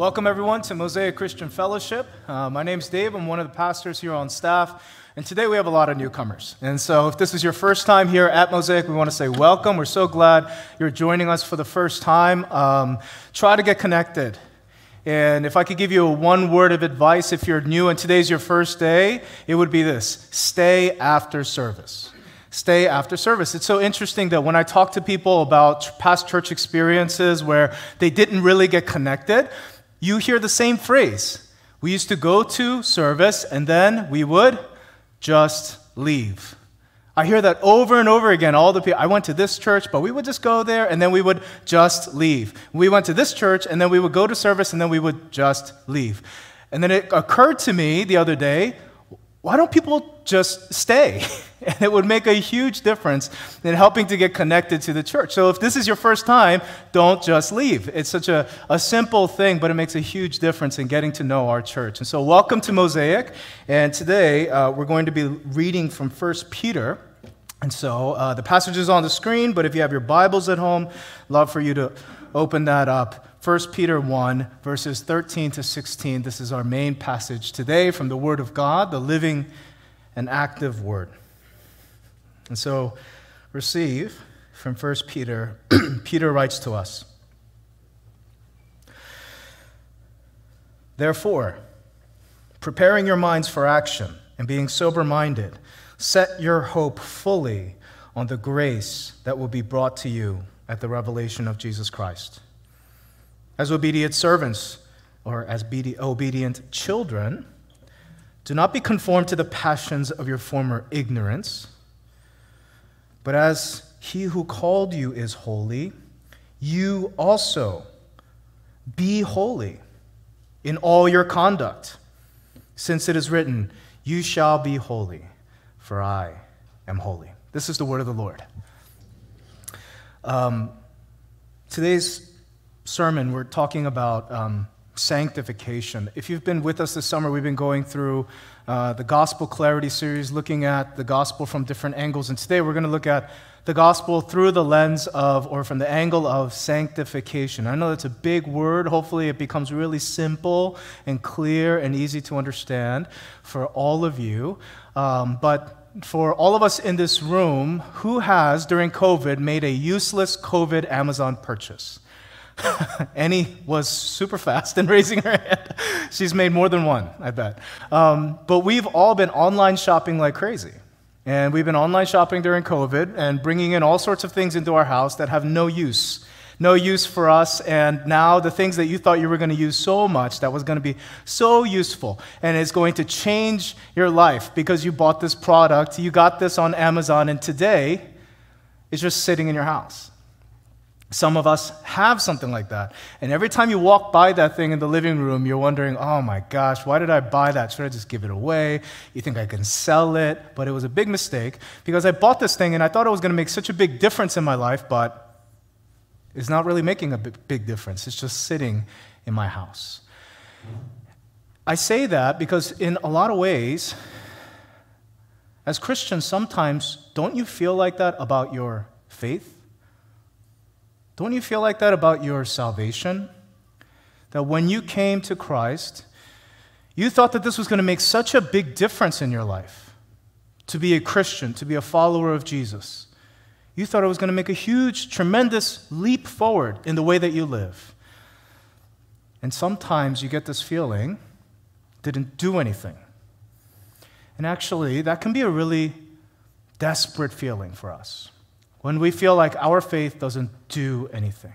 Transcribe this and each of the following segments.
Welcome, everyone, to Mosaic Christian Fellowship. Uh, my name's Dave. I'm one of the pastors here on staff. And today we have a lot of newcomers. And so, if this is your first time here at Mosaic, we want to say welcome. We're so glad you're joining us for the first time. Um, try to get connected. And if I could give you a one word of advice if you're new and today's your first day, it would be this stay after service stay after service. It's so interesting that when I talk to people about past church experiences where they didn't really get connected, you hear the same phrase. We used to go to service and then we would just leave. I hear that over and over again. All the people, I went to this church, but we would just go there and then we would just leave. We went to this church and then we would go to service and then we would just leave. And then it occurred to me the other day why don't people just stay? And it would make a huge difference in helping to get connected to the church. So if this is your first time, don't just leave. It's such a, a simple thing, but it makes a huge difference in getting to know our church. And so, welcome to Mosaic. And today uh, we're going to be reading from 1 Peter. And so uh, the passage is on the screen, but if you have your Bibles at home, love for you to open that up. 1 Peter 1, verses 13 to 16. This is our main passage today from the Word of God, the living and active Word. And so, receive from 1 Peter. Peter writes to us Therefore, preparing your minds for action and being sober minded, set your hope fully on the grace that will be brought to you at the revelation of Jesus Christ. As obedient servants, or as obedient children, do not be conformed to the passions of your former ignorance, but as he who called you is holy, you also be holy in all your conduct, since it is written, You shall be holy, for I am holy. This is the word of the Lord. Um, today's sermon, we're talking about um, sanctification. If you've been with us this summer, we've been going through uh, the Gospel Clarity series, looking at the gospel from different angles. And today we're going to look at the gospel through the lens of, or from the angle of sanctification. I know that's a big word. Hopefully, it becomes really simple and clear and easy to understand for all of you. Um, but for all of us in this room, who has, during COVID, made a useless COVID Amazon purchase? Annie was super fast in raising her hand. She's made more than one, I bet. Um, but we've all been online shopping like crazy. And we've been online shopping during COVID and bringing in all sorts of things into our house that have no use. No use for us. And now the things that you thought you were going to use so much, that was going to be so useful and is going to change your life because you bought this product, you got this on Amazon, and today it's just sitting in your house. Some of us have something like that. And every time you walk by that thing in the living room, you're wondering, oh my gosh, why did I buy that? Should I just give it away? You think I can sell it? But it was a big mistake because I bought this thing and I thought it was going to make such a big difference in my life, but it's not really making a big difference. It's just sitting in my house. I say that because, in a lot of ways, as Christians, sometimes don't you feel like that about your faith? Don't you feel like that about your salvation? That when you came to Christ, you thought that this was going to make such a big difference in your life to be a Christian, to be a follower of Jesus. You thought it was going to make a huge, tremendous leap forward in the way that you live. And sometimes you get this feeling, didn't do anything. And actually, that can be a really desperate feeling for us when we feel like our faith doesn't do anything.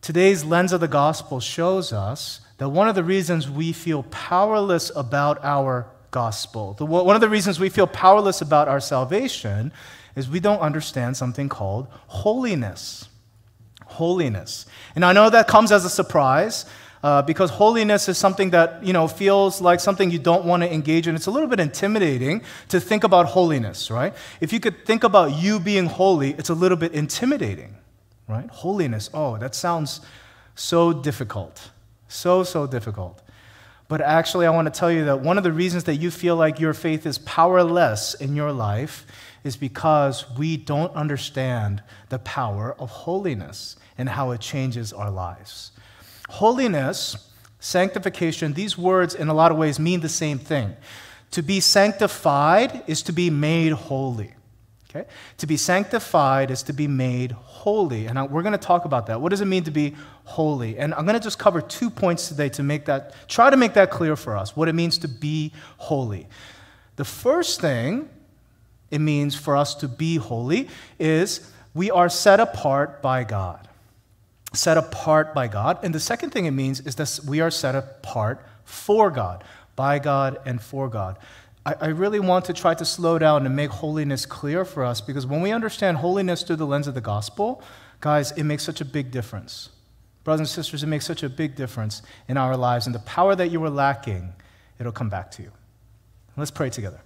Today's lens of the gospel shows us that one of the reasons we feel powerless about our gospel, one of the reasons we feel powerless about our salvation, is we don't understand something called holiness. Holiness. And I know that comes as a surprise uh, because holiness is something that you know feels like something you don't want to engage in. It's a little bit intimidating to think about holiness, right? If you could think about you being holy, it's a little bit intimidating, right? Holiness, oh, that sounds so difficult, so so difficult. But actually, I want to tell you that one of the reasons that you feel like your faith is powerless in your life is because we don't understand the power of holiness and how it changes our lives. Holiness, sanctification, these words in a lot of ways mean the same thing. To be sanctified is to be made holy. Okay? To be sanctified is to be made holy. And we're going to talk about that. What does it mean to be holy? And I'm going to just cover two points today to make that, try to make that clear for us, what it means to be holy. The first thing it means for us to be holy is we are set apart by God. Set apart by God. And the second thing it means is that we are set apart for God, by God and for God. I, I really want to try to slow down and make holiness clear for us because when we understand holiness through the lens of the gospel, guys, it makes such a big difference. Brothers and sisters, it makes such a big difference in our lives. And the power that you were lacking, it'll come back to you. Let's pray together.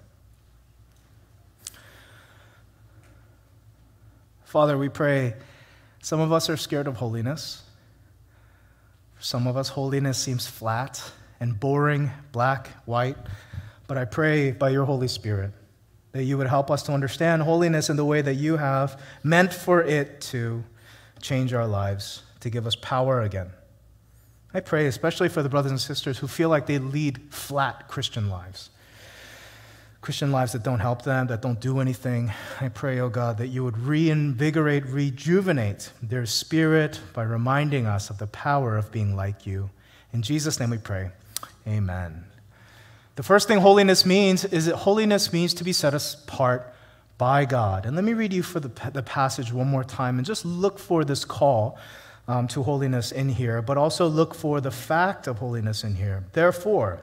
Father, we pray some of us are scared of holiness. For some of us, holiness seems flat and boring, black, white. But I pray by your Holy Spirit that you would help us to understand holiness in the way that you have meant for it to change our lives, to give us power again. I pray, especially for the brothers and sisters who feel like they lead flat Christian lives. Christian lives that don't help them, that don't do anything. I pray, oh God, that you would reinvigorate, rejuvenate their spirit by reminding us of the power of being like you. In Jesus' name we pray. Amen. The first thing holiness means is that holiness means to be set apart by God. And let me read you for the, the passage one more time and just look for this call um, to holiness in here, but also look for the fact of holiness in here. Therefore,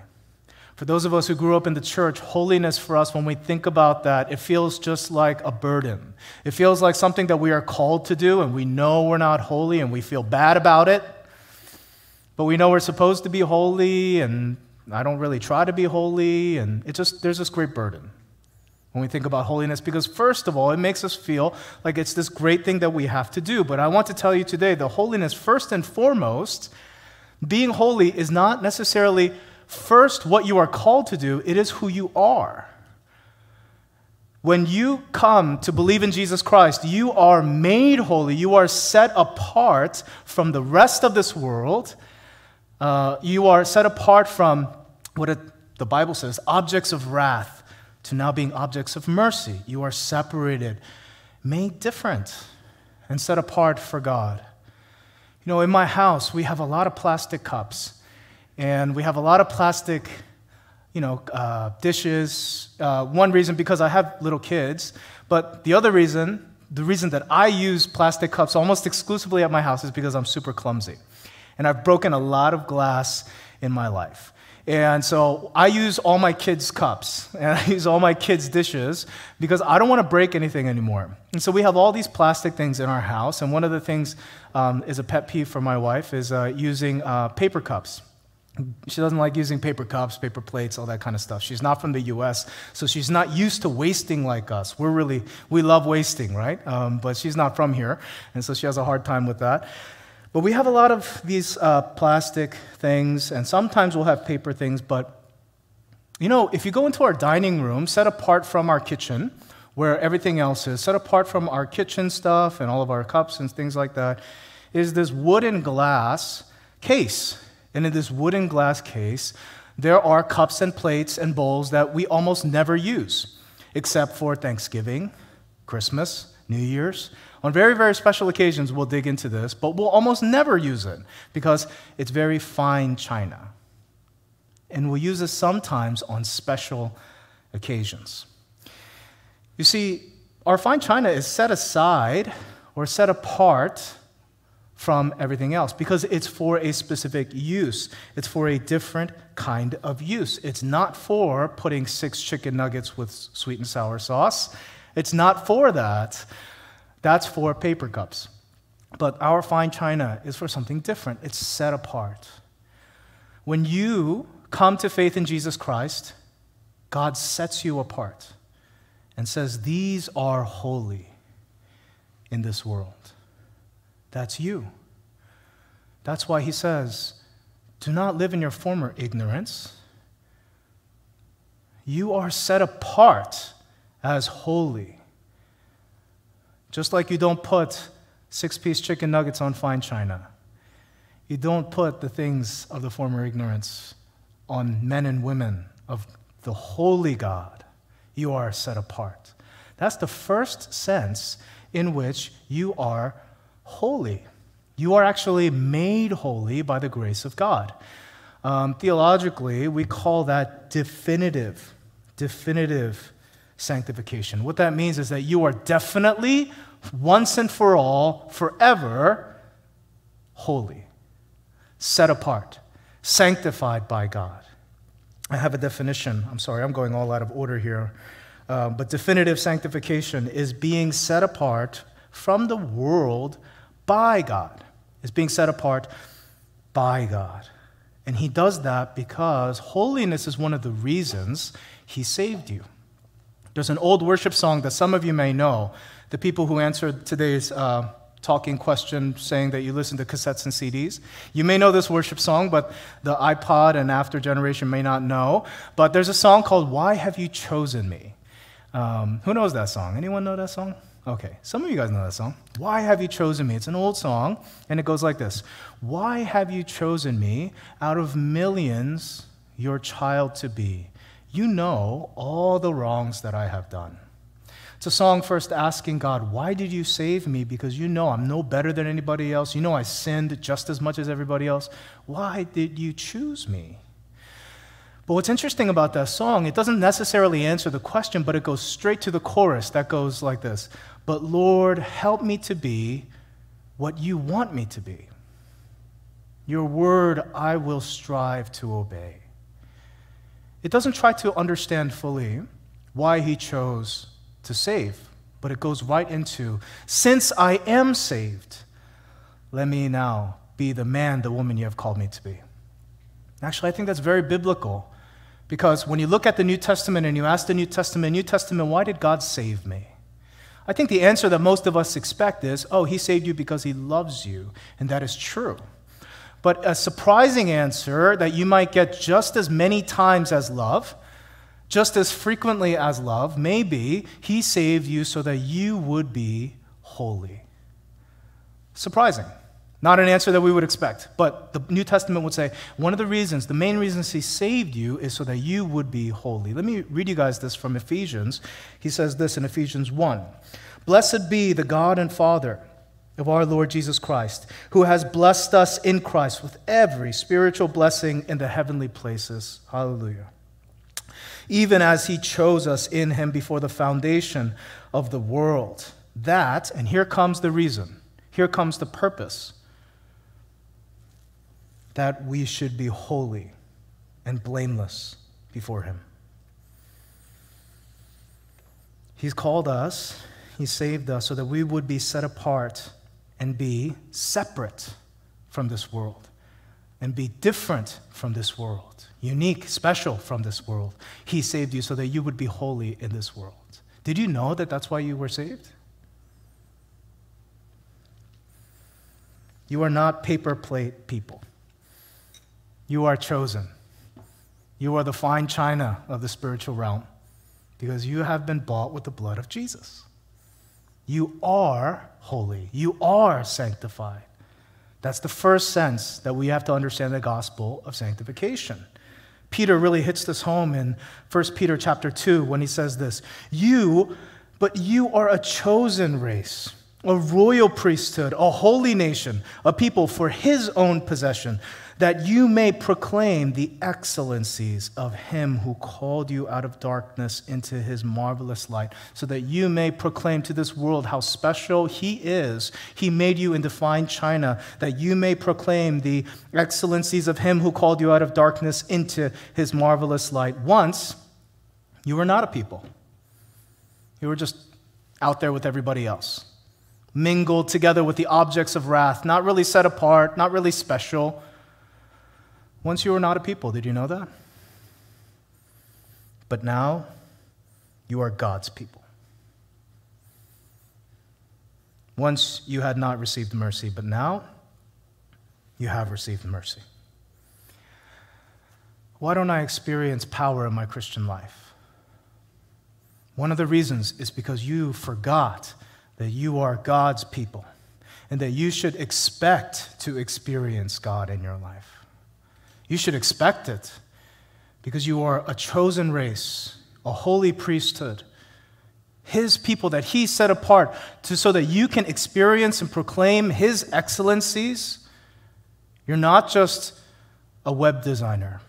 For those of us who grew up in the church, holiness for us, when we think about that, it feels just like a burden. It feels like something that we are called to do, and we know we're not holy, and we feel bad about it. But we know we're supposed to be holy, and I don't really try to be holy, and it just, there's this great burden when we think about holiness because, first of all, it makes us feel like it's this great thing that we have to do. But I want to tell you today the holiness, first and foremost, being holy is not necessarily first what you are called to do, it is who you are. When you come to believe in Jesus Christ, you are made holy. You are set apart from the rest of this world. Uh, you are set apart from what it, the Bible says objects of wrath to now being objects of mercy. You are separated, made different, and set apart for God. You know, in my house, we have a lot of plastic cups. And we have a lot of plastic, you know, uh, dishes. Uh, one reason because I have little kids, but the other reason, the reason that I use plastic cups almost exclusively at my house is because I'm super clumsy, and I've broken a lot of glass in my life. And so I use all my kids' cups and I use all my kids' dishes because I don't want to break anything anymore. And so we have all these plastic things in our house. And one of the things um, is a pet peeve for my wife is uh, using uh, paper cups. She doesn't like using paper cups, paper plates, all that kind of stuff. She's not from the US, so she's not used to wasting like us. We're really, we love wasting, right? Um, but she's not from here, and so she has a hard time with that. But we have a lot of these uh, plastic things, and sometimes we'll have paper things, but you know, if you go into our dining room, set apart from our kitchen, where everything else is, set apart from our kitchen stuff and all of our cups and things like that, is this wooden glass case and in this wooden glass case, there are cups and plates and bowls that we almost never use, except for Thanksgiving, Christmas, New Year's. On very, very special occasions, we'll dig into this, but we'll almost never use it because it's very fine china. And we'll use it sometimes on special occasions. You see, our fine china is set aside or set apart from everything else because it's for a specific use. It's for a different kind of use. It's not for putting six chicken nuggets with sweet and sour sauce. It's not for that. That's for paper cups. But our fine china is for something different. It's set apart. When you come to faith in Jesus Christ, God sets you apart and says, These are holy in this world. That's you. That's why he says, Do not live in your former ignorance. You are set apart as holy. Just like you don't put six piece chicken nuggets on fine china, you don't put the things of the former ignorance on men and women of the holy God. You are set apart. That's the first sense in which you are holy. You are actually made holy by the grace of God. Um, theologically, we call that definitive, definitive sanctification. What that means is that you are definitely, once and for all, forever holy, set apart, sanctified by God. I have a definition. I'm sorry, I'm going all out of order here. Uh, but definitive sanctification is being set apart from the world by God. Is being set apart by God. And he does that because holiness is one of the reasons he saved you. There's an old worship song that some of you may know. The people who answered today's uh, talking question saying that you listen to cassettes and CDs. You may know this worship song, but the iPod and after generation may not know. But there's a song called Why Have You Chosen Me? Um, who knows that song? Anyone know that song? Okay, some of you guys know that song. Why have you chosen me? It's an old song, and it goes like this Why have you chosen me out of millions, your child to be? You know all the wrongs that I have done. It's a song first asking God, Why did you save me? Because you know I'm no better than anybody else. You know I sinned just as much as everybody else. Why did you choose me? But what's interesting about that song, it doesn't necessarily answer the question, but it goes straight to the chorus that goes like this But Lord, help me to be what you want me to be. Your word I will strive to obey. It doesn't try to understand fully why he chose to save, but it goes right into since I am saved, let me now be the man, the woman you have called me to be. Actually, I think that's very biblical because when you look at the New Testament and you ask the New Testament, New Testament, why did God save me? I think the answer that most of us expect is, oh, he saved you because he loves you. And that is true. But a surprising answer that you might get just as many times as love, just as frequently as love, may be he saved you so that you would be holy. Surprising. Not an answer that we would expect, but the New Testament would say one of the reasons, the main reasons he saved you is so that you would be holy. Let me read you guys this from Ephesians. He says this in Ephesians 1 Blessed be the God and Father of our Lord Jesus Christ, who has blessed us in Christ with every spiritual blessing in the heavenly places. Hallelujah. Even as he chose us in him before the foundation of the world. That, and here comes the reason, here comes the purpose that we should be holy and blameless before Him. He's called us, He saved us so that we would be set apart and be separate from this world and be different from this world, unique, special from this world. He saved you so that you would be holy in this world. Did you know that that's why you were saved? You are not paper plate people. You are chosen. You are the fine china of the spiritual realm because you have been bought with the blood of Jesus. You are holy. You are sanctified. That's the first sense that we have to understand the gospel of sanctification. Peter really hits this home in 1 Peter chapter 2 when he says this You, but you are a chosen race a royal priesthood, a holy nation, a people for his own possession, that you may proclaim the excellencies of him who called you out of darkness into his marvelous light, so that you may proclaim to this world how special he is. He made you into fine china, that you may proclaim the excellencies of him who called you out of darkness into his marvelous light. Once, you were not a people, you were just out there with everybody else mingled together with the objects of wrath, not really set apart, not really special. Once you were not a people, did you know that? But now you are God's people. Once you had not received mercy, but now you have received mercy. Why don't I experience power in my Christian life? One of the reasons is because you forgot that you are God's people and that you should expect to experience God in your life. You should expect it because you are a chosen race, a holy priesthood, His people that He set apart to, so that you can experience and proclaim His excellencies. You're not just a web designer,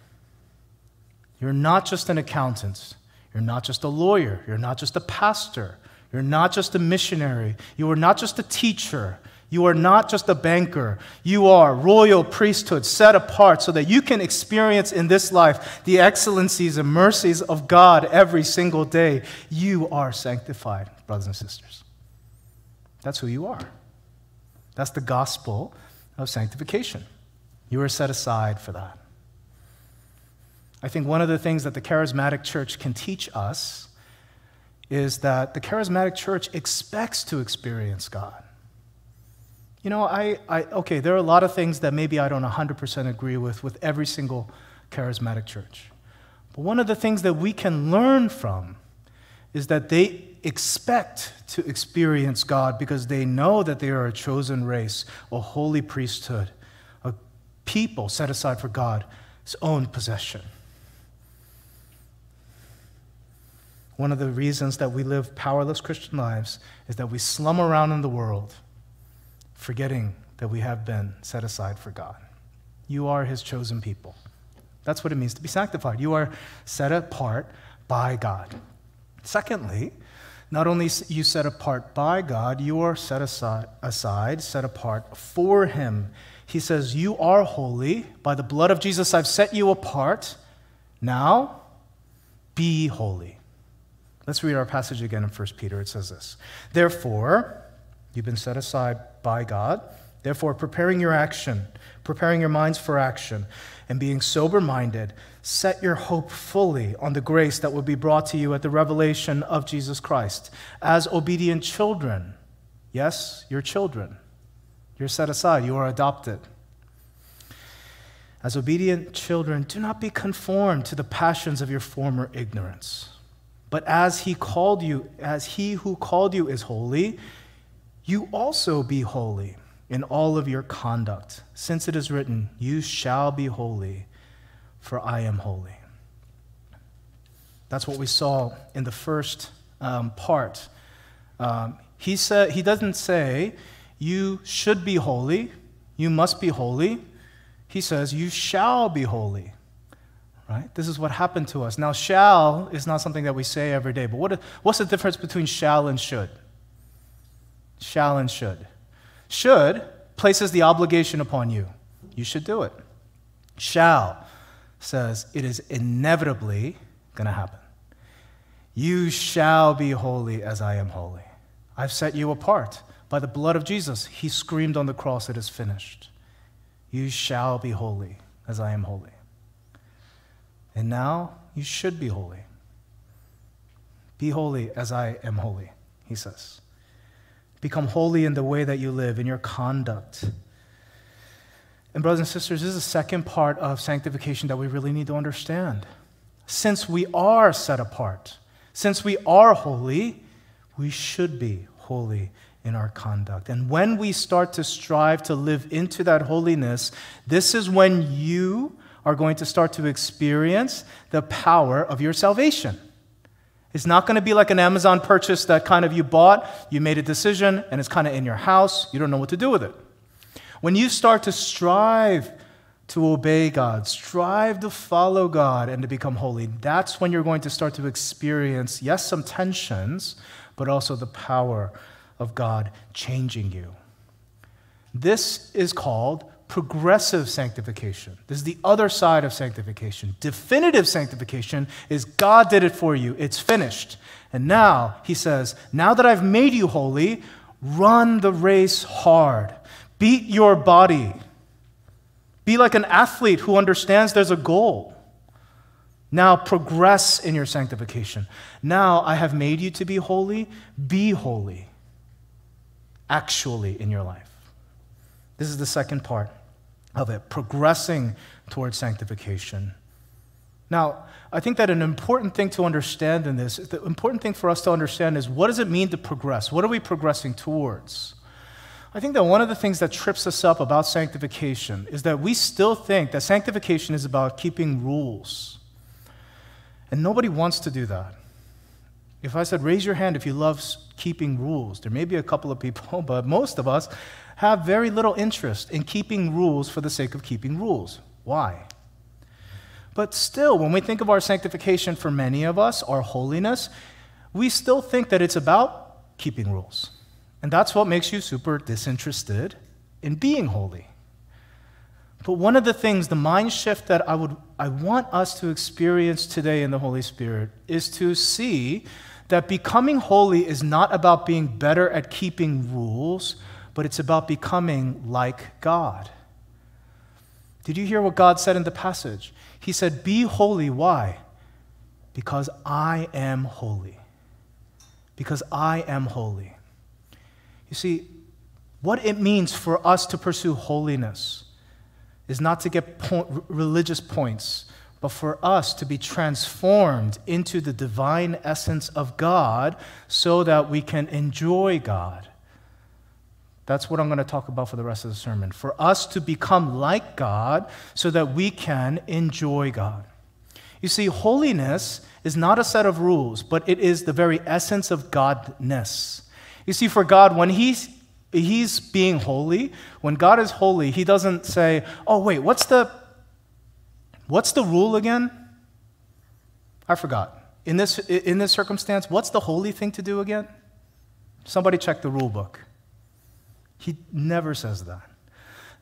you're not just an accountant, you're not just a lawyer, you're not just a pastor, you're not just a missionary, you are not just a teacher. You are not just a banker. You are royal priesthood set apart so that you can experience in this life the excellencies and mercies of God every single day. You are sanctified, brothers and sisters. That's who you are. That's the gospel of sanctification. You are set aside for that. I think one of the things that the charismatic church can teach us is that the charismatic church expects to experience God. You know, I, I, okay, there are a lot of things that maybe I don't 100% agree with with every single charismatic church. But one of the things that we can learn from is that they expect to experience God because they know that they are a chosen race, a holy priesthood, a people set aside for God's own possession. One of the reasons that we live powerless Christian lives is that we slum around in the world forgetting that we have been set aside for God. You are his chosen people. That's what it means to be sanctified. You are set apart by God. Secondly, not only you set apart by God, you are set aside, aside, set apart for him. He says, You are holy. By the blood of Jesus, I've set you apart. Now, be holy. Let's read our passage again in 1 Peter. It says this Therefore, you've been set aside by God. Therefore, preparing your action, preparing your minds for action, and being sober minded, set your hope fully on the grace that will be brought to you at the revelation of Jesus Christ. As obedient children, yes, you're children. You're set aside, you are adopted. As obedient children, do not be conformed to the passions of your former ignorance. But as he called you, as he who called you is holy, you also be holy in all of your conduct, since it is written, You shall be holy, for I am holy. That's what we saw in the first um, part. Um, he, said, he doesn't say, You should be holy, you must be holy. He says, You shall be holy. Right? This is what happened to us. Now, shall is not something that we say every day, but what, what's the difference between shall and should? Shall and should. Should places the obligation upon you. You should do it. Shall says it is inevitably going to happen. You shall be holy as I am holy. I've set you apart by the blood of Jesus. He screamed on the cross, It is finished. You shall be holy as I am holy. And now you should be holy. Be holy as I am holy, he says. Become holy in the way that you live, in your conduct. And, brothers and sisters, this is the second part of sanctification that we really need to understand. Since we are set apart, since we are holy, we should be holy in our conduct. And when we start to strive to live into that holiness, this is when you are going to start to experience the power of your salvation. It's not going to be like an Amazon purchase that kind of you bought, you made a decision, and it's kind of in your house. You don't know what to do with it. When you start to strive to obey God, strive to follow God, and to become holy, that's when you're going to start to experience, yes, some tensions, but also the power of God changing you. This is called progressive sanctification. This is the other side of sanctification. Definitive sanctification is God did it for you, it's finished. And now, he says, now that I've made you holy, run the race hard. Beat your body. Be like an athlete who understands there's a goal. Now progress in your sanctification. Now I have made you to be holy. Be holy actually in your life. This is the second part of it progressing towards sanctification. Now, I think that an important thing to understand in this, the important thing for us to understand is what does it mean to progress? What are we progressing towards? I think that one of the things that trips us up about sanctification is that we still think that sanctification is about keeping rules. And nobody wants to do that. If I said, raise your hand if you love keeping rules, there may be a couple of people, but most of us have very little interest in keeping rules for the sake of keeping rules. Why? But still, when we think of our sanctification for many of us, our holiness, we still think that it's about keeping rules. And that's what makes you super disinterested in being holy. But one of the things, the mind shift that I, would, I want us to experience today in the Holy Spirit is to see that becoming holy is not about being better at keeping rules, but it's about becoming like God. Did you hear what God said in the passage? He said, Be holy. Why? Because I am holy. Because I am holy. You see, what it means for us to pursue holiness is not to get po- religious points, but for us to be transformed into the divine essence of God so that we can enjoy God. That's what I'm going to talk about for the rest of the sermon. For us to become like God so that we can enjoy God. You see, holiness is not a set of rules, but it is the very essence of Godness. You see, for God, when He's He's being holy, when God is holy, He doesn't say, Oh, wait, what's the what's the rule again? I forgot. In this, in this circumstance, what's the holy thing to do again? Somebody check the rule book. He never says that.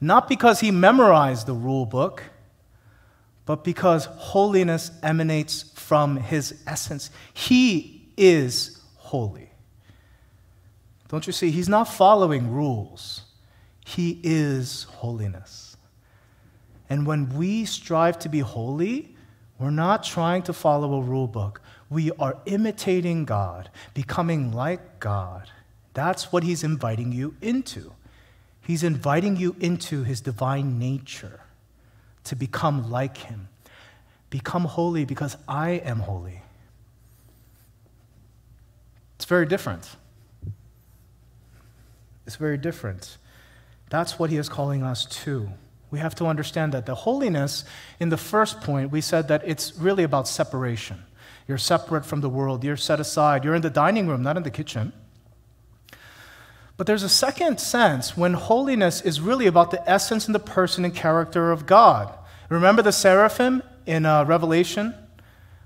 Not because he memorized the rule book, but because holiness emanates from his essence. He is holy. Don't you see? He's not following rules, he is holiness. And when we strive to be holy, we're not trying to follow a rule book. We are imitating God, becoming like God. That's what he's inviting you into. He's inviting you into his divine nature to become like him. Become holy because I am holy. It's very different. It's very different. That's what he is calling us to. We have to understand that the holiness, in the first point, we said that it's really about separation. You're separate from the world, you're set aside, you're in the dining room, not in the kitchen. But there's a second sense when holiness is really about the essence and the person and character of God. Remember the seraphim in uh, Revelation?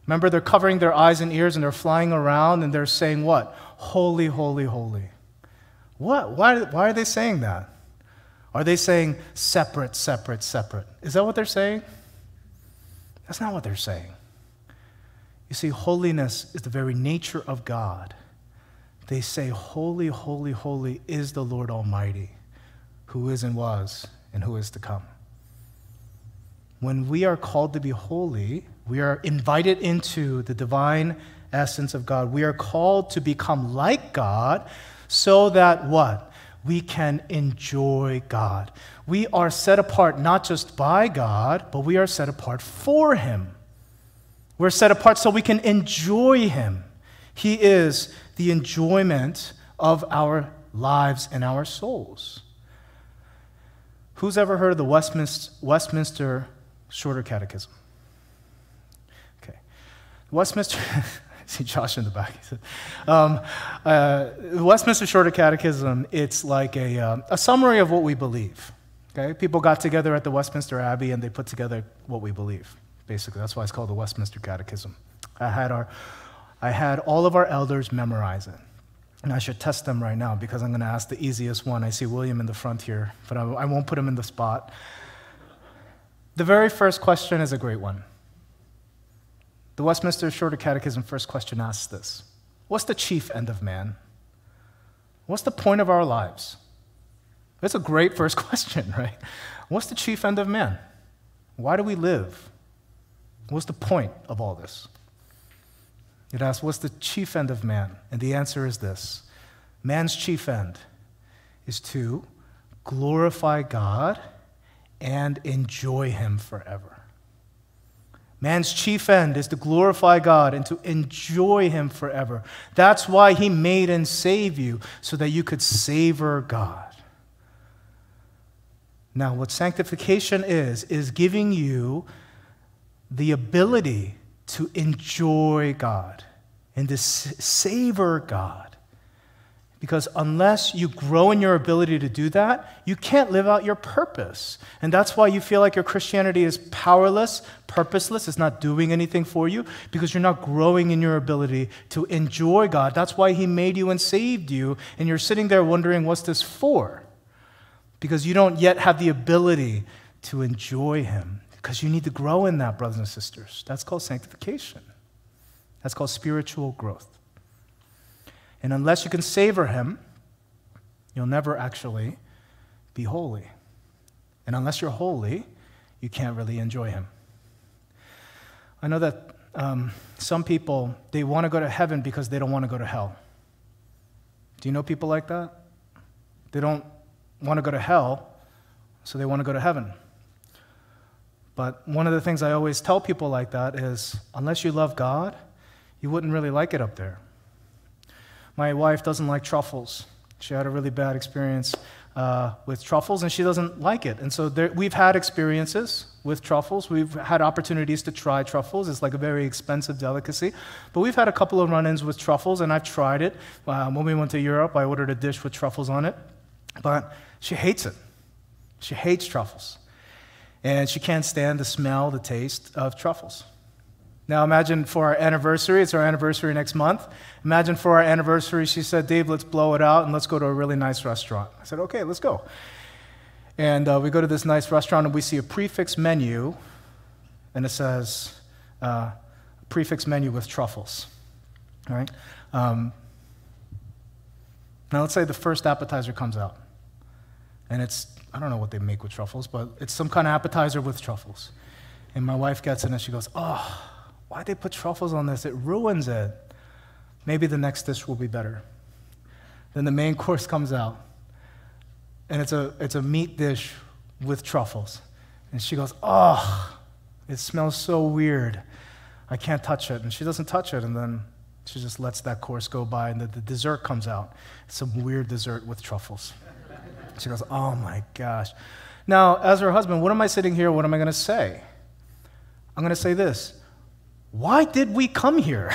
Remember they're covering their eyes and ears and they're flying around and they're saying what? Holy, holy, holy. What? Why, why are they saying that? Are they saying separate, separate, separate? Is that what they're saying? That's not what they're saying. You see, holiness is the very nature of God they say, Holy, holy, holy is the Lord Almighty, who is and was and who is to come. When we are called to be holy, we are invited into the divine essence of God. We are called to become like God so that what? We can enjoy God. We are set apart not just by God, but we are set apart for Him. We're set apart so we can enjoy Him. He is the enjoyment of our lives and our souls. Who's ever heard of the Westminster, Westminster Shorter Catechism? Okay. Westminster, see Josh in the back. Um, uh, the Westminster Shorter Catechism, it's like a, uh, a summary of what we believe. Okay? People got together at the Westminster Abbey and they put together what we believe, basically. That's why it's called the Westminster Catechism. I had our I had all of our elders memorize it. And I should test them right now because I'm going to ask the easiest one. I see William in the front here, but I won't put him in the spot. The very first question is a great one. The Westminster Shorter Catechism first question asks this What's the chief end of man? What's the point of our lives? That's a great first question, right? What's the chief end of man? Why do we live? What's the point of all this? It asks, What's the chief end of man? And the answer is this man's chief end is to glorify God and enjoy Him forever. Man's chief end is to glorify God and to enjoy Him forever. That's why He made and saved you, so that you could savor God. Now, what sanctification is, is giving you the ability to enjoy God and to savor God. Because unless you grow in your ability to do that, you can't live out your purpose. And that's why you feel like your Christianity is powerless, purposeless, it's not doing anything for you, because you're not growing in your ability to enjoy God. That's why He made you and saved you, and you're sitting there wondering, what's this for? because you don't yet have the ability to enjoy Him. Because you need to grow in that, brothers and sisters. That's called sanctification, that's called spiritual growth. And unless you can savor Him, you'll never actually be holy. And unless you're holy, you can't really enjoy Him. I know that um, some people, they want to go to heaven because they don't want to go to hell. Do you know people like that? They don't want to go to hell, so they want to go to heaven. But one of the things I always tell people like that is unless you love God, you wouldn't really like it up there. My wife doesn't like truffles. She had a really bad experience uh, with truffles, and she doesn't like it. And so there, we've had experiences with truffles. We've had opportunities to try truffles. It's like a very expensive delicacy. But we've had a couple of run ins with truffles, and I've tried it. Uh, when we went to Europe, I ordered a dish with truffles on it. But she hates it. She hates truffles. And she can't stand the smell, the taste of truffles. Now, imagine for our anniversary, it's our anniversary next month. Imagine for our anniversary, she said, Dave, let's blow it out and let's go to a really nice restaurant. I said, okay, let's go. And uh, we go to this nice restaurant and we see a prix fixe menu, and it says, uh, prix fixe menu with truffles. All right? Um, now, let's say the first appetizer comes out. And it's, I don't know what they make with truffles, but it's some kind of appetizer with truffles. And my wife gets it and she goes, Oh, why'd they put truffles on this? It ruins it. Maybe the next dish will be better. Then the main course comes out. And it's a, it's a meat dish with truffles. And she goes, Oh, it smells so weird. I can't touch it. And she doesn't touch it. And then she just lets that course go by, and the, the dessert comes out. Some weird dessert with truffles. She goes, Oh my gosh. Now, as her husband, what am I sitting here? What am I going to say? I'm going to say this Why did we come here?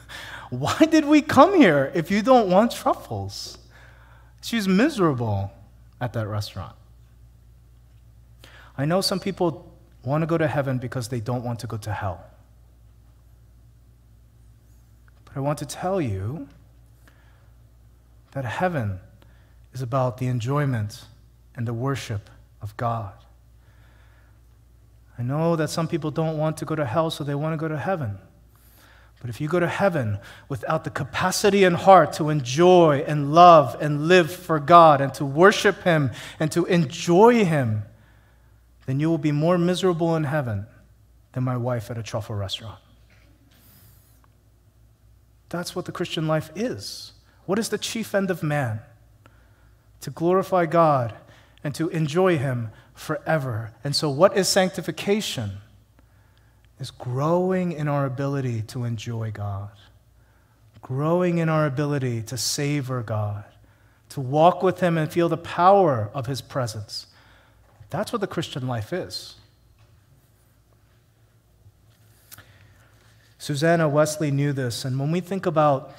Why did we come here if you don't want truffles? She's miserable at that restaurant. I know some people want to go to heaven because they don't want to go to hell. But I want to tell you that heaven is about the enjoyment and the worship of God. I know that some people don't want to go to hell, so they want to go to heaven. But if you go to heaven without the capacity and heart to enjoy and love and live for God and to worship Him and to enjoy Him, then you will be more miserable in heaven than my wife at a truffle restaurant. That's what the Christian life is. What is the chief end of man? To glorify God and to enjoy Him forever. And so, what is sanctification? Is growing in our ability to enjoy God, growing in our ability to savor God, to walk with Him and feel the power of His presence. That's what the Christian life is. Susanna Wesley knew this, and when we think about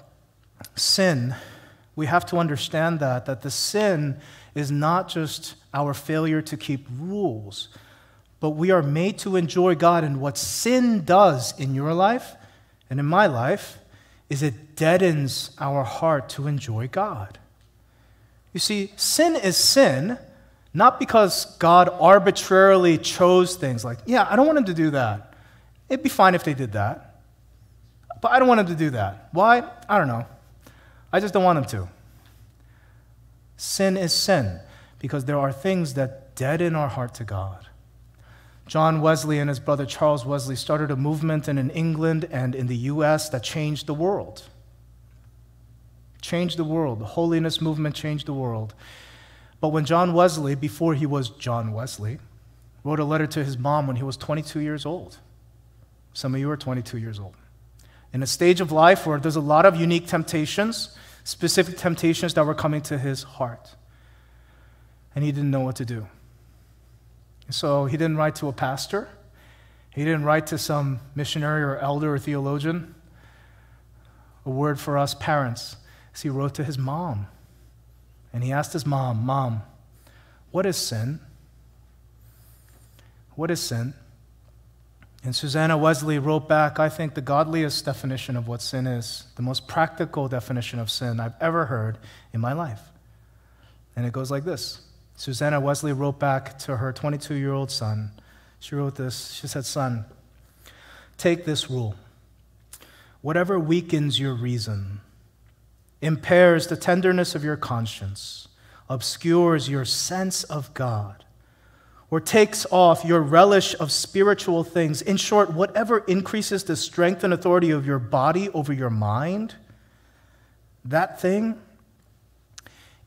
sin, we have to understand that, that the sin is not just our failure to keep rules, but we are made to enjoy God. And what sin does in your life and in my life is it deadens our heart to enjoy God. You see, sin is sin, not because God arbitrarily chose things like, yeah, I don't want him to do that. It'd be fine if they did that. But I don't want him to do that. Why? I don't know. I just don't want him to. Sin is sin because there are things that deaden our heart to God. John Wesley and his brother Charles Wesley started a movement in England and in the US that changed the world. Changed the world. The holiness movement changed the world. But when John Wesley, before he was John Wesley, wrote a letter to his mom when he was 22 years old, some of you are 22 years old. In a stage of life where there's a lot of unique temptations, specific temptations that were coming to his heart. And he didn't know what to do. So he didn't write to a pastor, he didn't write to some missionary or elder or theologian. A word for us parents is he wrote to his mom. And he asked his mom, Mom, what is sin? What is sin? And Susanna Wesley wrote back, I think, the godliest definition of what sin is, the most practical definition of sin I've ever heard in my life. And it goes like this Susanna Wesley wrote back to her 22 year old son. She wrote this. She said, Son, take this rule. Whatever weakens your reason, impairs the tenderness of your conscience, obscures your sense of God, or takes off your relish of spiritual things. In short, whatever increases the strength and authority of your body over your mind, that thing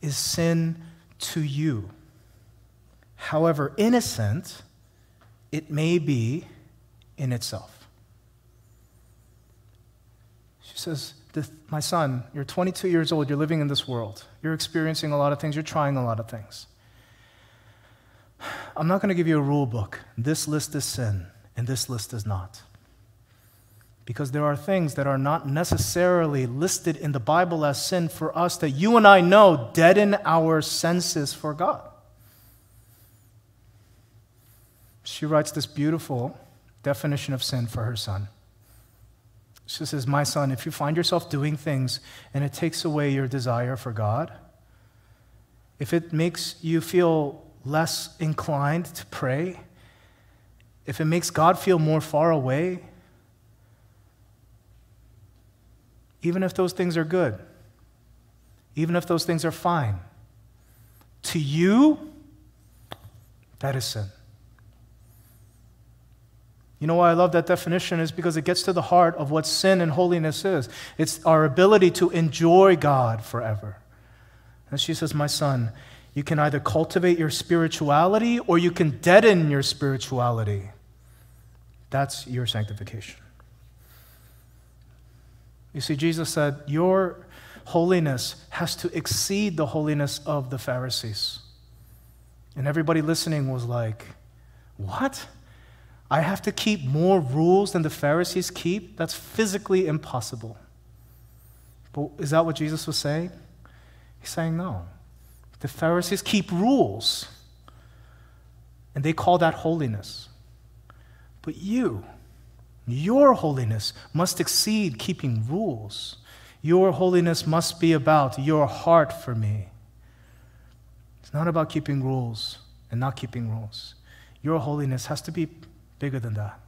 is sin to you. However innocent it may be in itself. She says, My son, you're 22 years old, you're living in this world, you're experiencing a lot of things, you're trying a lot of things. I'm not going to give you a rule book. This list is sin, and this list is not. Because there are things that are not necessarily listed in the Bible as sin for us that you and I know deaden our senses for God. She writes this beautiful definition of sin for her son. She says, My son, if you find yourself doing things and it takes away your desire for God, if it makes you feel less inclined to pray, if it makes God feel more far away, even if those things are good, even if those things are fine, to you, that is sin. You know why I love that definition is because it gets to the heart of what sin and holiness is. It's our ability to enjoy God forever. And she says, My son, you can either cultivate your spirituality or you can deaden your spirituality. That's your sanctification. You see, Jesus said, Your holiness has to exceed the holiness of the Pharisees. And everybody listening was like, What? I have to keep more rules than the Pharisees keep? That's physically impossible. But is that what Jesus was saying? He's saying no. The Pharisees keep rules, and they call that holiness. But you, your holiness must exceed keeping rules. Your holiness must be about your heart for me. It's not about keeping rules and not keeping rules. Your holiness has to be bigger than that.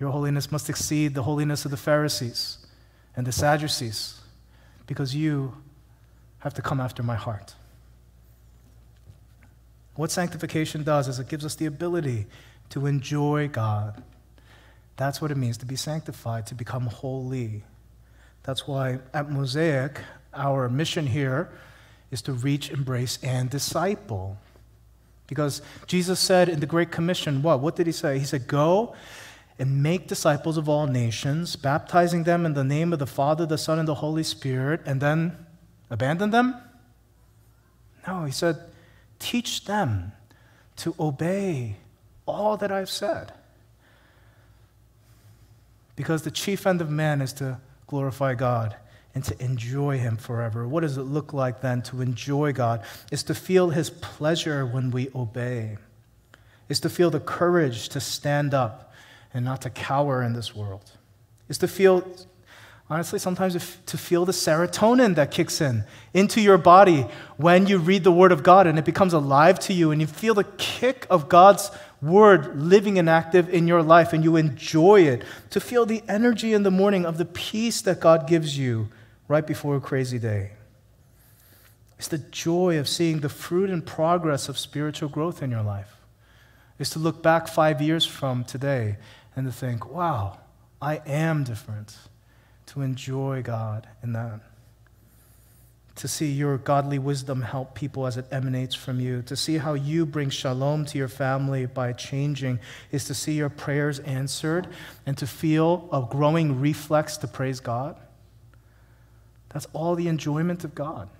Your holiness must exceed the holiness of the Pharisees and the Sadducees because you have to come after my heart. What sanctification does is it gives us the ability to enjoy God. That's what it means to be sanctified, to become holy. That's why at Mosaic, our mission here is to reach, embrace, and disciple. Because Jesus said in the Great Commission, what? What did he say? He said, Go and make disciples of all nations, baptizing them in the name of the Father, the Son, and the Holy Spirit, and then abandon them? No, he said, Teach them to obey all that I've said. Because the chief end of man is to glorify God and to enjoy Him forever. What does it look like then to enjoy God? Is to feel His pleasure when we obey, is to feel the courage to stand up and not to cower in this world, is to feel honestly, sometimes to feel the serotonin that kicks in into your body when you read the Word of God and it becomes alive to you and you feel the kick of God's Word living and active in your life and you enjoy it. To feel the energy in the morning of the peace that God gives you right before a crazy day. It's the joy of seeing the fruit and progress of spiritual growth in your life. It's to look back five years from today and to think, wow, I am different. To enjoy God in that. To see your godly wisdom help people as it emanates from you. To see how you bring shalom to your family by changing is to see your prayers answered and to feel a growing reflex to praise God. That's all the enjoyment of God.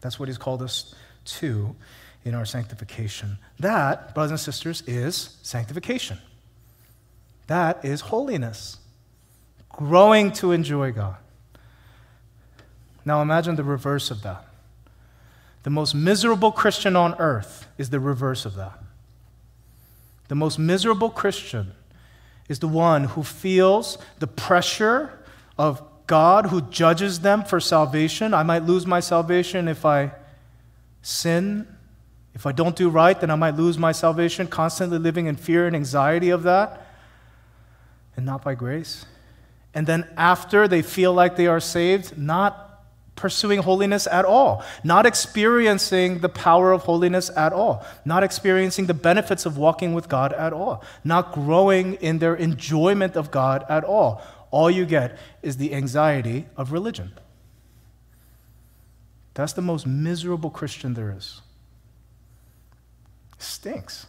That's what he's called us to in our sanctification. That, brothers and sisters, is sanctification. That is holiness, growing to enjoy God. Now imagine the reverse of that. The most miserable Christian on earth is the reverse of that. The most miserable Christian is the one who feels the pressure of God who judges them for salvation. I might lose my salvation if I sin. If I don't do right, then I might lose my salvation, constantly living in fear and anxiety of that, and not by grace. And then after they feel like they are saved, not pursuing holiness at all, not experiencing the power of holiness at all, not experiencing the benefits of walking with God at all, not growing in their enjoyment of God at all all you get is the anxiety of religion. That's the most miserable Christian there is. Stinks.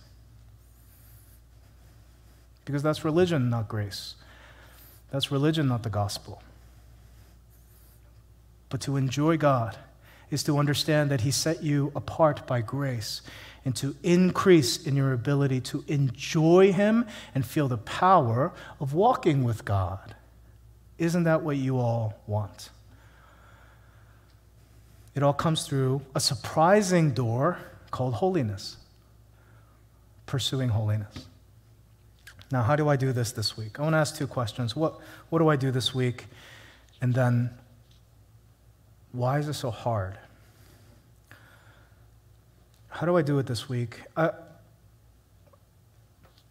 Because that's religion, not grace. That's religion, not the gospel. But to enjoy God is to understand that He set you apart by grace and to increase in your ability to enjoy Him and feel the power of walking with God. Isn't that what you all want? It all comes through a surprising door called holiness, pursuing holiness. Now, how do I do this this week? I want to ask two questions. What, what do I do this week? And then, why is it so hard? How do I do it this week? I,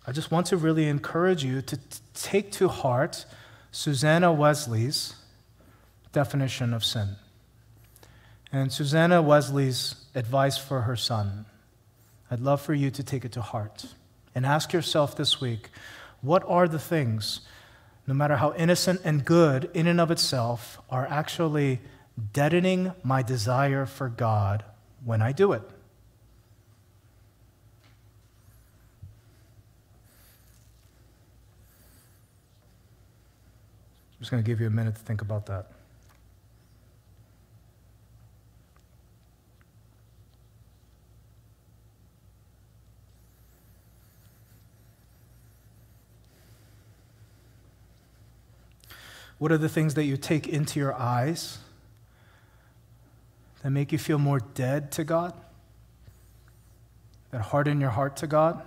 I just want to really encourage you to t- take to heart Susanna Wesley's definition of sin. And Susanna Wesley's advice for her son. I'd love for you to take it to heart and ask yourself this week what are the things, no matter how innocent and good in and of itself, are actually deadening my desire for God when I do it? I'm just going to give you a minute to think about that. What are the things that you take into your eyes that make you feel more dead to God? That harden your heart to God?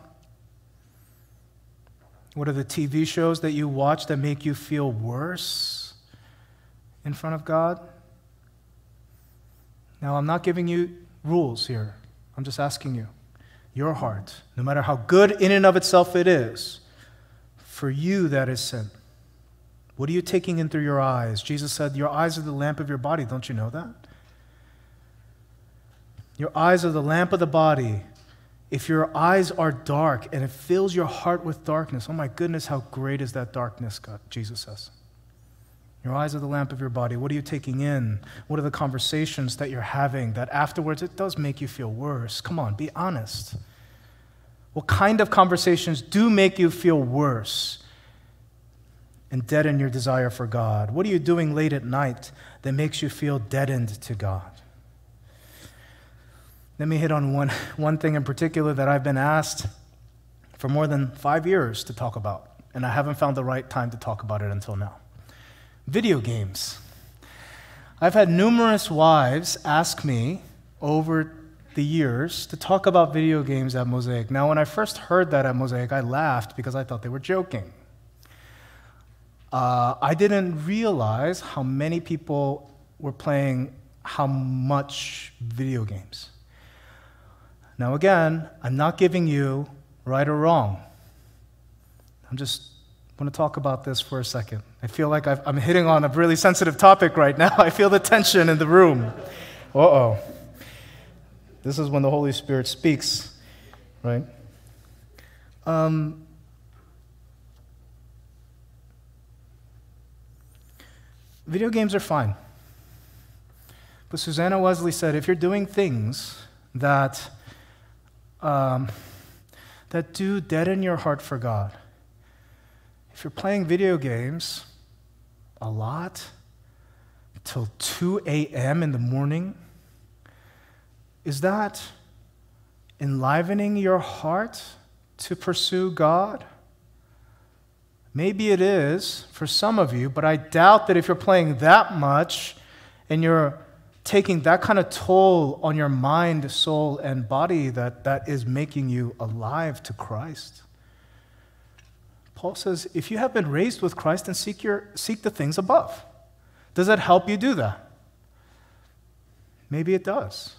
What are the TV shows that you watch that make you feel worse in front of God? Now, I'm not giving you rules here. I'm just asking you. Your heart, no matter how good in and of itself it is, for you that is sin. What are you taking in through your eyes? Jesus said, Your eyes are the lamp of your body. Don't you know that? Your eyes are the lamp of the body. If your eyes are dark and it fills your heart with darkness, oh my goodness, how great is that darkness, God, Jesus says. Your eyes are the lamp of your body. What are you taking in? What are the conversations that you're having that afterwards it does make you feel worse? Come on, be honest. What kind of conversations do make you feel worse and deaden your desire for God? What are you doing late at night that makes you feel deadened to God? Let me hit on one, one thing in particular that I've been asked for more than five years to talk about, and I haven't found the right time to talk about it until now. Video games. I've had numerous wives ask me over the years to talk about video games at Mosaic. Now, when I first heard that at Mosaic, I laughed because I thought they were joking. Uh, I didn't realize how many people were playing how much video games. Now, again, I'm not giving you right or wrong. I'm just want to talk about this for a second. I feel like i am hitting on a really sensitive topic right now. I feel the tension in the room. Uh oh. This is when the Holy Spirit speaks, right? Um, video games are fine. But Susanna Wesley said if you're doing things that, um, that do deaden your heart for God, if you're playing video games a lot till 2 a.m. in the morning, is that enlivening your heart to pursue God? Maybe it is for some of you, but I doubt that if you're playing that much and you're taking that kind of toll on your mind, soul, and body, that that is making you alive to Christ. Paul says, if you have been raised with Christ, then seek, your, seek the things above. Does that help you do that? Maybe it does.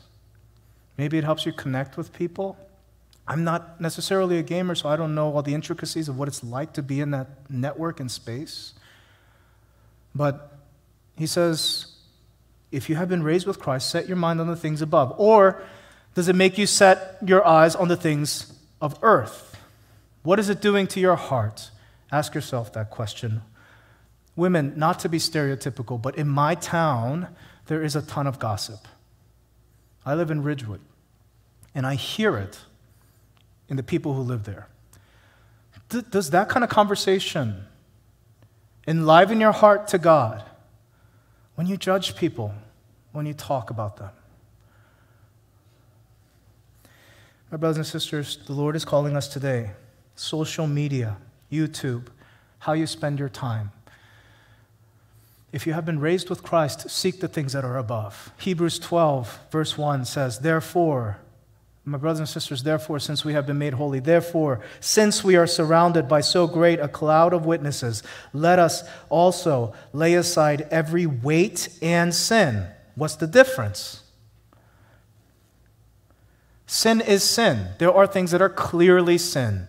Maybe it helps you connect with people. I'm not necessarily a gamer, so I don't know all the intricacies of what it's like to be in that network and space. But he says, if you have been raised with Christ, set your mind on the things above. Or does it make you set your eyes on the things of earth? What is it doing to your heart? Ask yourself that question. Women, not to be stereotypical, but in my town, there is a ton of gossip. I live in Ridgewood, and I hear it in the people who live there. D- does that kind of conversation enliven your heart to God when you judge people, when you talk about them? My brothers and sisters, the Lord is calling us today social media, YouTube, how you spend your time. If you have been raised with Christ, seek the things that are above. Hebrews 12, verse 1 says, Therefore, my brothers and sisters, therefore, since we have been made holy, therefore, since we are surrounded by so great a cloud of witnesses, let us also lay aside every weight and sin. What's the difference? Sin is sin. There are things that are clearly sin.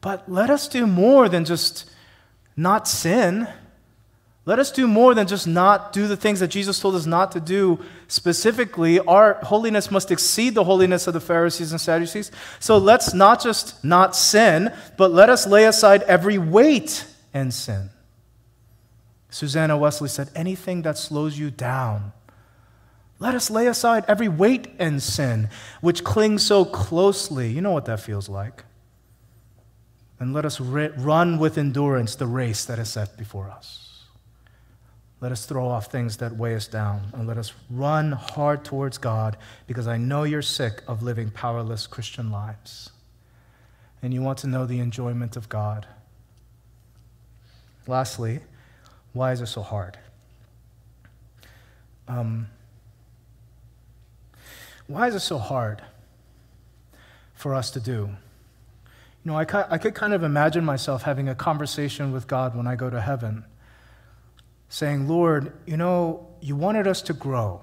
But let us do more than just not sin. Let us do more than just not do the things that Jesus told us not to do specifically. Our holiness must exceed the holiness of the Pharisees and Sadducees. So let's not just not sin, but let us lay aside every weight and sin. Susanna Wesley said, anything that slows you down, let us lay aside every weight and sin which clings so closely. You know what that feels like and let us run with endurance the race that is set before us. Let us throw off things that weigh us down, and let us run hard towards God because I know you're sick of living powerless Christian lives. And you want to know the enjoyment of God. Lastly, why is it so hard? Um, why is it so hard for us to do? You know, I, I could kind of imagine myself having a conversation with God when I go to heaven, saying, Lord, you know, you wanted us to grow,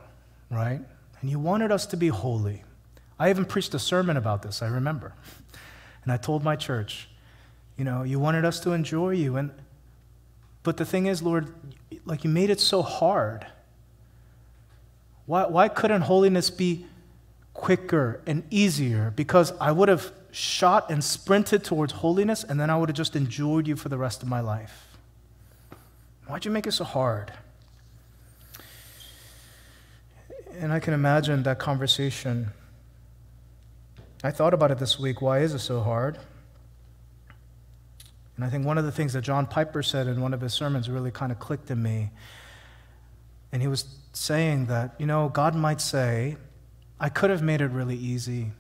right? And you wanted us to be holy. I even preached a sermon about this, I remember. And I told my church, you know, you wanted us to enjoy you. And, but the thing is, Lord, like you made it so hard. Why, why couldn't holiness be quicker and easier? Because I would have shot and sprinted towards holiness, and then I would have just enjoyed you for the rest of my life. Why'd you make it so hard? And I can imagine that conversation. I thought about it this week. Why is it so hard? And I think one of the things that John Piper said in one of his sermons really kind of clicked in me. And he was saying that, you know, God might say, I could have made it really easy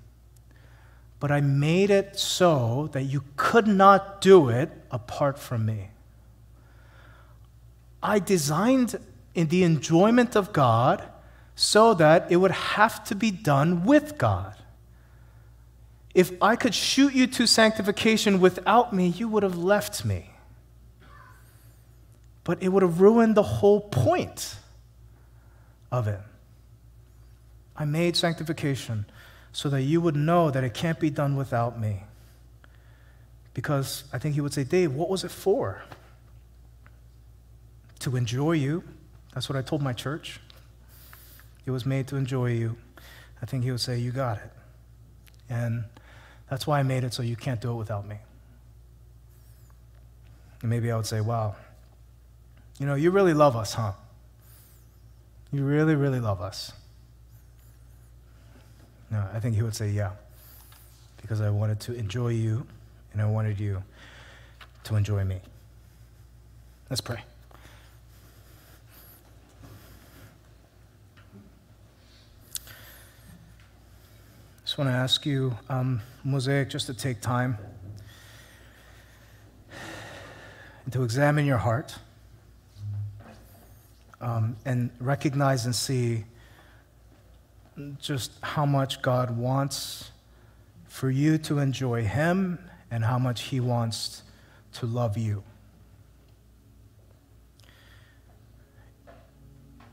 but I made it so that you could not do it apart from me. I designed in the enjoyment of God so that it would have to be done with God. If I could shoot you to sanctification without me, you would have left me. But it would have ruined the whole point of it. I made sanctification so that you would know that it can't be done without me. Because I think he would say, Dave, what was it for? To enjoy you. That's what I told my church. It was made to enjoy you, I think he would say, You got it. And that's why I made it so you can't do it without me. And maybe I would say, Wow, you know, you really love us, huh? You really, really love us. No, I think he would say, Yeah, because I wanted to enjoy you and I wanted you to enjoy me. Let's pray. Just want to ask you, um, Mosaic, just to take time and to examine your heart um, and recognize and see just how much God wants for you to enjoy Him and how much He wants to love you.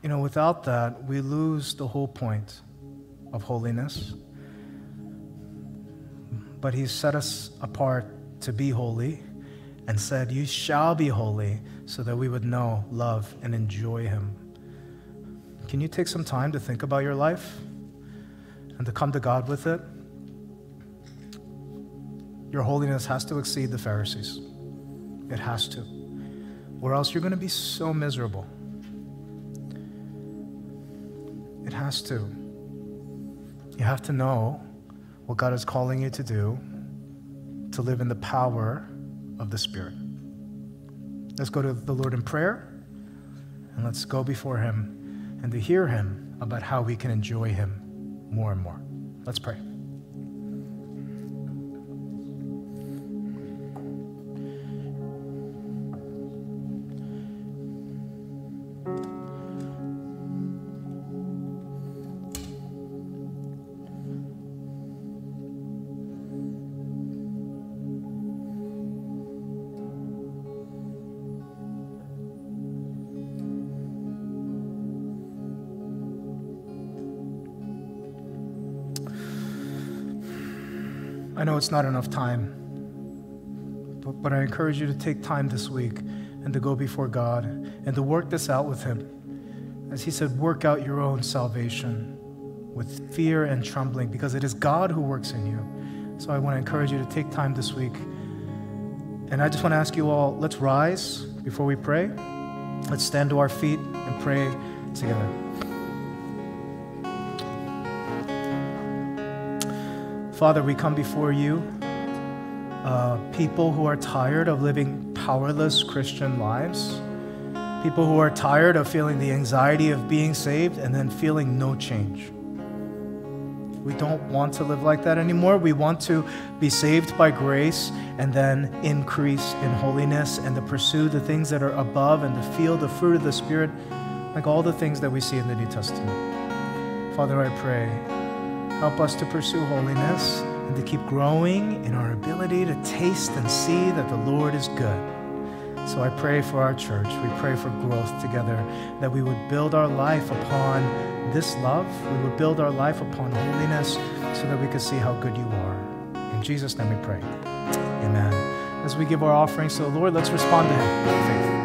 You know, without that, we lose the whole point of holiness but He set us apart to be holy and said, You shall be holy, so that we would know, love, and enjoy Him. Can you take some time to think about your life and to come to God with it? Your holiness has to exceed the Pharisees. It has to. Or else you're going to be so miserable. It has to. You have to know what God is calling you to do to live in the power of the Spirit. Let's go to the Lord in prayer and let's go before Him and to hear Him about how we can enjoy Him more and more. Let's pray. I know it's not enough time, but, but I encourage you to take time this week and to go before God and to work this out with Him. As He said, work out your own salvation with fear and trembling because it is God who works in you. So I want to encourage you to take time this week. And I just want to ask you all let's rise before we pray. Let's stand to our feet and pray together. Father, we come before you, uh, people who are tired of living powerless Christian lives, people who are tired of feeling the anxiety of being saved and then feeling no change. We don't want to live like that anymore. We want to be saved by grace and then increase in holiness and to pursue the things that are above and to feel the fruit of the Spirit, like all the things that we see in the New Testament. Father, I pray Help us to pursue holiness and to keep growing in our ability to taste and see that the Lord is good. So I pray for our church. We pray for growth together, that we would build our life upon this love. We would build our life upon holiness so that we could see how good you are. In Jesus' name we pray. Amen. As we give our offerings to the Lord, let's respond to Him.